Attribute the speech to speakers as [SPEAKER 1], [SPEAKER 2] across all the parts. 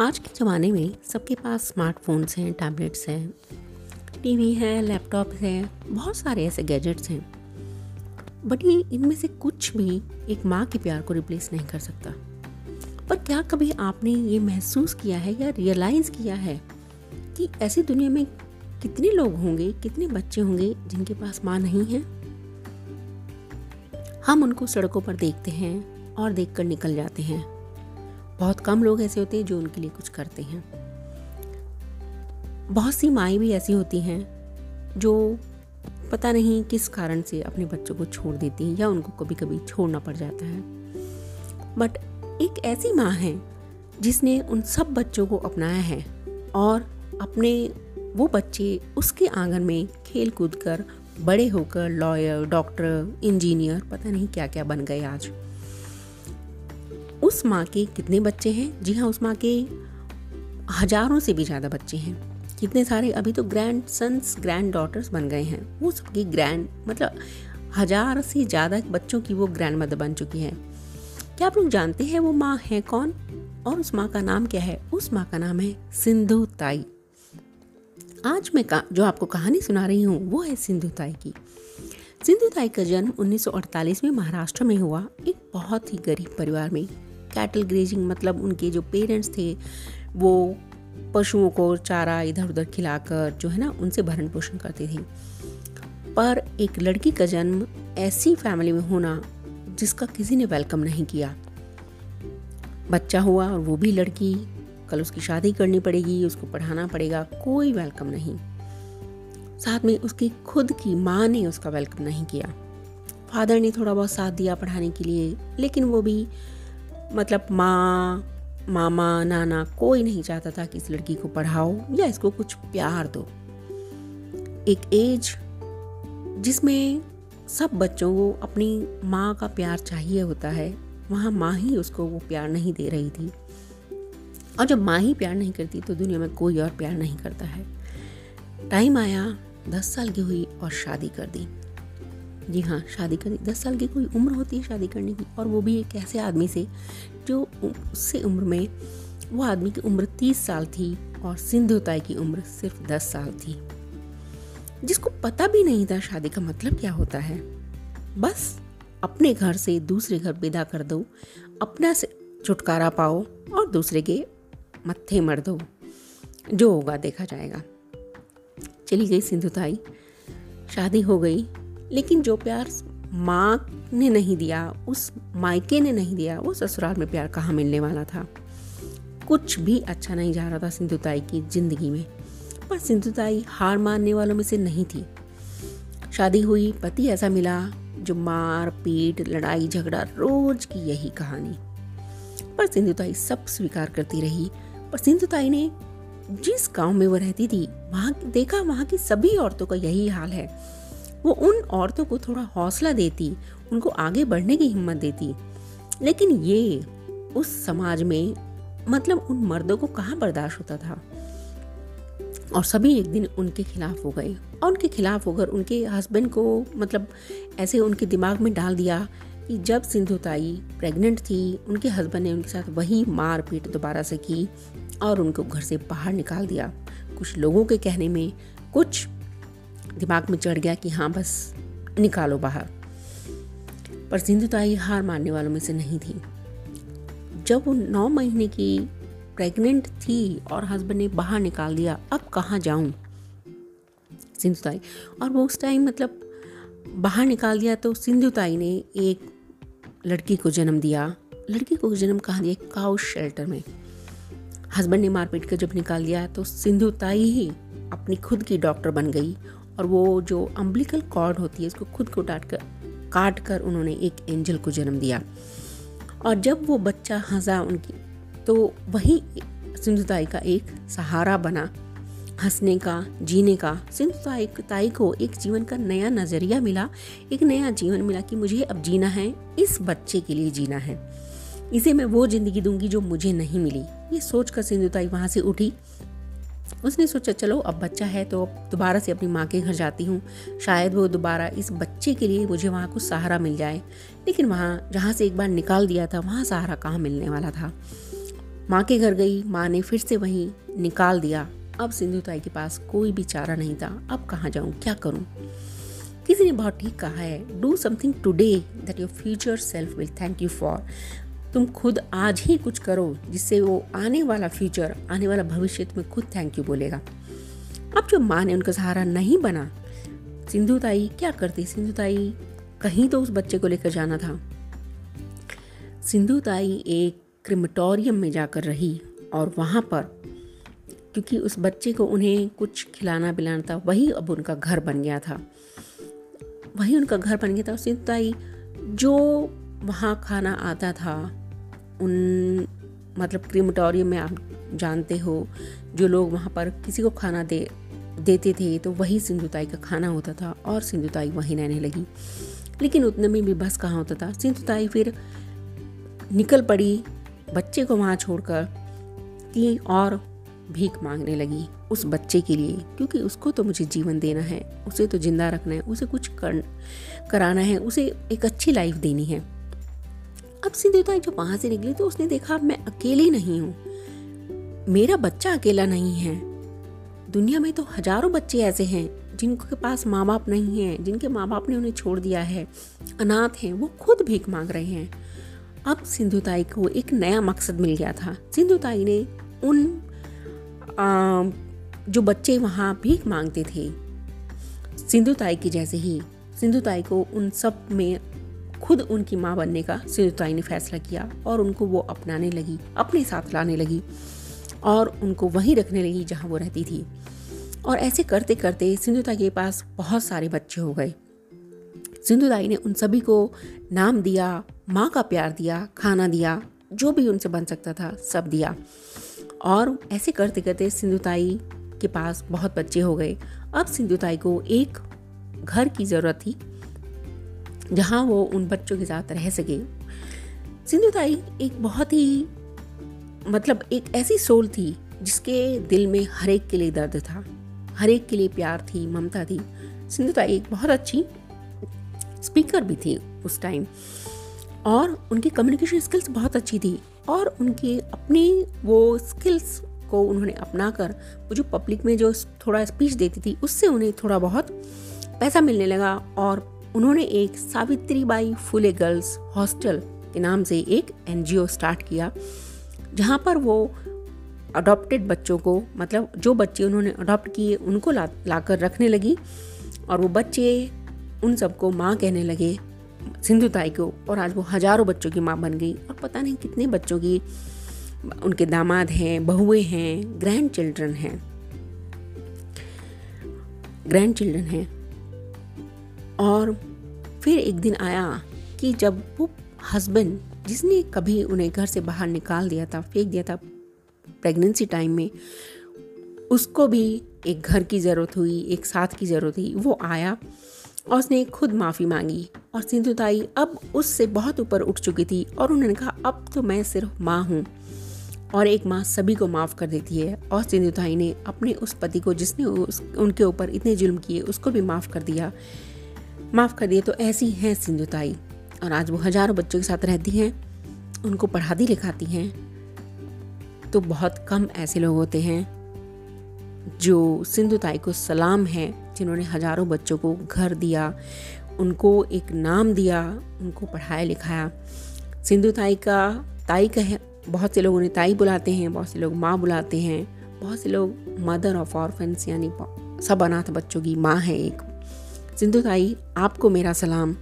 [SPEAKER 1] आज के ज़माने में सबके पास स्मार्टफोन्स हैं टैबलेट्स हैं टीवी है लैपटॉप है, बहुत सारे ऐसे गैजेट्स हैं। बट ये इनमें से कुछ भी एक माँ के प्यार को रिप्लेस नहीं कर सकता। पर क्या कभी आपने ये महसूस किया है या रियलाइज़ किया है कि ऐसी दुनिया में कितने लोग होंगे, कितने बच्चे होंगे जिनके पास माँ नहीं है? हम उनको सड़कों पर देखते हैं और देखकर निकल जाते हैं। बहुत कम लोग ऐसे होते हैं जो उनके लिए कुछ करते हैं। बहुत सी माएँ भी ऐसी होती हैं जो पता नहीं किस कारण से अपने बच्चों को छोड़ देती हैं या उनको कभी कभी छोड़ना पड़ जाता है। बट एक ऐसी माँ है जिसने उन सब बच्चों को अपनाया है और अपने वो बच्चे उसके आँगन में खेल कूद कर बड़े होकर लॉयर, डॉक्टर, इंजीनियर, पता नहीं क्या क्या बन गए आज। उस माँ के कितने बच्चे हैं? जी हाँ उस माँ के हज़ारों से भी ज़्यादा बच्चे हैं। कितने सारे? अभी तो ग्रैंड सन्स ग्रैंड डॉटर्स बन गए हैं। वो सबकी ग्रैंड मतलब हज़ार से ज़्यादा बच्चों की वो ग्रैंड मदर बन चुकी है। क्या आप लोग जानते हैं वो माँ है कौन? और उस माँ का नाम क्या है? उस माँ का नाम है सिंधु ताई। आज मैं जो आपको कहानी सुना रही हूँ, वो है सिंधु ताई की। सिंधु ताई का जन्म 1948 में महाराष्ट्र में हुआ, एक बहुत ही गरीब परिवार में। कैटल ग्रेजिंग मतलब उनके जो पेरेंट्स थे, वो पशुओं को चारा इधर उधर खिलाकर जो है ना, उनसे भरण पोषण करते थे। पर एक लड़की का जन्म ऐसी फैमिली में होना, जिसका किसी ने वेलकम नहीं किया। बच्चा हुआ और वो भी लड़की, कल उसकी शादी करनी पड़ेगी, उसको पढ़ाना पड़ेगा, कोई वेलकम नहीं। साथ में उसकी खुद की माँ ने उसका वेलकम नहीं किया। फादर ने थोड़ा बहुत साथ दिया पढ़ाने के लिए, लेकिन वो भी मतलब माँ, मामा, नाना, कोई नहीं चाहता था कि इस लड़की को पढ़ाओ या इसको कुछ प्यार दो। एक एज जिसमें सब बच्चों को अपनी माँ का प्यार चाहिए होता है, वहाँ माँ ही उसको वो प्यार नहीं दे रही थी। और जब माँ ही प्यार नहीं करती तो दुनिया में कोई और प्यार नहीं करता है। टाइम आया, दस साल की हुई और शादी कर दी। जी हाँ शादी कर दी दस साल की कोई उम्र होती है शादी करने की और वो भी एक ऐसे आदमी से जो उससे उम्र में, वो आदमी की उम्र तीस साल थी और सिंधुताई की उम्र सिर्फ़ दस साल थी। जिसको पता भी नहीं था शादी का मतलब क्या होता है। बस अपने घर से दूसरे घर विदा कर दो, अपना से छुटकारा पाओ और दूसरे के मत्थे मर दो, जो होगा देखा जाएगा। चली गई सिंधुताई शादी हो गई। लेकिन जो प्यार माँ ने नहीं दिया, उस मायके ने नहीं दिया, वो ससुराल में प्यार कहाँ मिलने वाला था? कुछ भी अच्छा नहीं जा रहा था सिंधुताई की ज़िंदगी में। पर सिंधुताई हार मानने वालों में से नहीं थी। शादी हुई, पति ऐसा मिला, जो मार, पीट, लड़ाई, झगड़ा, रोज की यही कहानी। पर सिंधुताई सब स्वीकार करती रही। पर सिंधुताई ने जिस गाँव में वो रहती थी, वहाँ देखा, वहाँ की सभी औरतों का यही हाल है। वो उन औरतों को थोड़ा हौसला देती, उनको आगे बढ़ने की हिम्मत देती। लेकिन ये उस समाज में मतलब उन मर्दों को कहाँ बर्दाश्त होता था? और सभी एक दिन उनके खिलाफ हो गए। और उनके खिलाफ होकर उनके हस्बैंड को मतलब ऐसे उनके दिमाग में डाल दिया कि जब सिंधु ताई प्रेग्नेंट थी, उनके हस्बैंड ने उनके साथ वही मार पीट दोबारा से की और उनको घर से बाहर निकाल दिया। कुछ लोगों के कहने में, कुछ दिमाग में चढ़ गया कि हाँ बस निकालो बाहर। पर सिंधुताई हार मारने वालों में से नहीं थी। जब वो नौ महीने की प्रेग्नेंट थी और हस्बैंड ने बाहर निकाल दिया, अब कहाँ जाऊँ? सिंधुताई और वो उस टाइम मतलब बाहर निकाल दिया तो सिंधुताई ने एक लड़की को जन्म दिया। लड़की को जन्म कहाँ दिया? काउ शेल्टर में। हस्बैंड ने मारपीट कर जब निकाल दिया तो सिंधुताई ही अपनी खुद की डॉक्टर बन गई और वो जो अम्बलिकल कॉर्ड होती है, उसको खुद को डाट कर, काट कर उन्होंने एक एंजल को जन्म दिया। और जब वो बच्चा हंसा उनकी तो वही सिंधुताई का एक सहारा बना। हंसने का, जीने का। सिंधुताई ताई को एक जीवन का नया नज़रिया मिला। एक नया जीवन मिला कि मुझे अब जीना है, इस बच्चे के लिए जीना है। इसे मैं वो ज़िंदगी दूँगी जो मुझे नहीं मिली। ये सोच कर सिंधुताई वहाँ से उठी। उसने सोचा, चलो, अब बच्चा है तो अब दोबारा से अपनी माँ के घर जाती हूँ। शायद वो दोबारा इस बच्चे के लिए मुझे वहाँ कुछ सहारा मिल जाए। लेकिन वहाँ, जहाँ से एक बार निकाल दिया था, वहाँ सहारा कहाँ मिलने वाला था? माँ के घर गई, माँ ने फिर से वहीं निकाल दिया। अब सिंधु ताई के पास कोई भी चारा नहीं था। अब कहाँ जाऊँ, क्या करूँ? किसी ने बहुत ठीक कहा है do something today that your future self will thank you for तुम खुद आज ही कुछ करो जिससे वो आने वाला फ्यूचर आने वाला भविष्य तुम्हें खुद थैंक यू बोलेगा। अब जो माँ ने उनका सहारा नहीं बना, सिंधु ताई क्या करती? सिंधु ताई कहीं तो उस बच्चे को लेकर जाना था। सिंधु ताई एक क्रिमेटोरियम में जाकर रही और वहाँ पर, क्योंकि उस बच्चे को उन्हें कुछ खिलाना पिलाना था, वही अब उनका घर बन गया था। वही उनका घर बन गया था सिंधु ताई जो वहाँ खाना आता था उन मतलब क्रीमटोरियम में आप जानते हो, जो लोग वहाँ पर किसी को खाना दे, देते थे तो वही सिंधुताई का खाना होता था और सिंधुताई वहीं रहने लगी। लेकिन उतने में भी बस कहाँ होता था? सिंधुताई फिर निकल पड़ी, बच्चे को वहाँ छोड़कर, कि और भीख मांगने लगी उस बच्चे के लिए, क्योंकि उसको तो मुझे जीवन देना है, उसे तो ज़िंदा रखना है, उसे कुछ कर कराना है, उसे एक अच्छी लाइफ देनी है। अब सिंधुताई जो वहाँ से निकली तो उसने देखा मैं अकेली नहीं हूँ। मेरा बच्चा अकेला नहीं है। दुनिया में तो हज़ारों बच्चे ऐसे हैं जिनके पास माँ बाप नहीं है जिनके माँ बाप ने उन्हें छोड़ दिया है। अनाथ हैं वो खुद भीख मांग रहे हैं। अब सिंधुताई को एक नया मकसद मिल गया था। सिंधुताई ने उन आ, जो बच्चे वहाँ भीख मांगते थे सिंधुताई की जैसे ही सिंधुताई को उन सब में खुद उनकी माँ बनने का सिंधुताई ने फैसला किया और उनको वो अपनाने लगी, अपने साथ लाने लगी और उनको वहीं रखने लगी जहाँ वो रहती थी। और ऐसे करते करते सिंधुताई के पास बहुत सारे बच्चे हो गए। सिंधुताई ने उन सभी को नाम दिया, माँ का प्यार दिया, खाना दिया, जो भी उनसे बन सकता था सब दिया। और ऐसे करते करते सिंधुताई के पास बहुत बच्चे हो गए। अब सिंधुताई को एक घर की ज़रूरत थी। जहाँ वो उन बच्चों के साथ रह सके। सिंधुताई एक बहुत ही मतलब एक ऐसी सोल थी जिसके दिल में हर एक के लिए दर्द था, हर एक के लिए प्यार थी, ममता थी। सिंधुता एक बहुत अच्छी स्पीकर भी थी उस टाइम और उनकी कम्युनिकेशन स्किल्स बहुत अच्छी थी और उनकी अपनी वो स्किल्स को उन्होंने अपना कर वो जो पब्लिक में जो थोड़ा स्पीच देती थी, उससे उन्हें थोड़ा बहुत पैसा मिलने लगा और उन्होंने एक सावित्री बाई फुले गर्ल्स हॉस्टल के नाम से एक एनजीओ स्टार्ट किया, जहाँ पर वो अडॉप्टेड बच्चों को मतलब जो बच्चे उन्होंने अडॉप्ट किए, उनको ला, लाकर रखने लगी और वो बच्चे उन सबको माँ कहने लगे, सिंधु ताई को, और आज वो हज़ारों बच्चों की माँ बन गई। और पता नहीं कितने बच्चों की, उनके दामाद हैं, बहुएँ हैं ग्रैंड चिल्ड्रन हैं। ग्रैंड चिल्ड्रन हैं। और फिर एक दिन आया कि जब वो हस्बैंड जिसने कभी उन्हें घर से बाहर निकाल दिया था फेंक दिया था प्रेगनेंसी टाइम में उसको भी एक घर की ज़रूरत हुई एक साथ की ज़रूरत हुई। वो आया और उसने खुद माफ़ी मांगी और सिंधु ताई अब उससे बहुत ऊपर उठ चुकी थी और उन्होंने कहा अब तो मैं सिर्फ़ माँ हूँ और एक माँ सभी को माफ़ कर देती है। और सिंधु ताई ने अपने उस पति को जिसने उस, उनके ऊपर इतने जुल्म किए उसको भी माफ़ कर दिया। माफ़ कर दिया तो ऐसी हैं सिंधुताई। और आज वो हज़ारों बच्चों के साथ रहती हैं, उनको पढ़ाती लिखाती हैं तो बहुत कम ऐसे लोग होते हैं जो सिंधुताई को सलाम है, जिन्होंने हज़ारों बच्चों को घर दिया, उनको एक नाम दिया, उनको पढ़ाया लिखाया। सिंधुताई का ताई का है बहुत से लोग उन्हें ताई बुलाते हैं, बहुत से लोग माँ बुलाते हैं, बहुत से लोग मदर ऑफ़ ऑर्फेंस यानी सब अनाथ बच्चों की माँ है एक सिंधु ताई, आपको मेरा सलाम।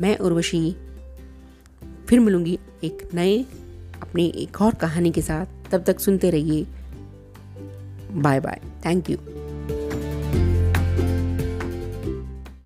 [SPEAKER 1] मैं उर्वशी। फिर मिलूँगी एक नए, अपने एक और कहानी के साथ। तब तक सुनते रहिए। Bye bye. Thank you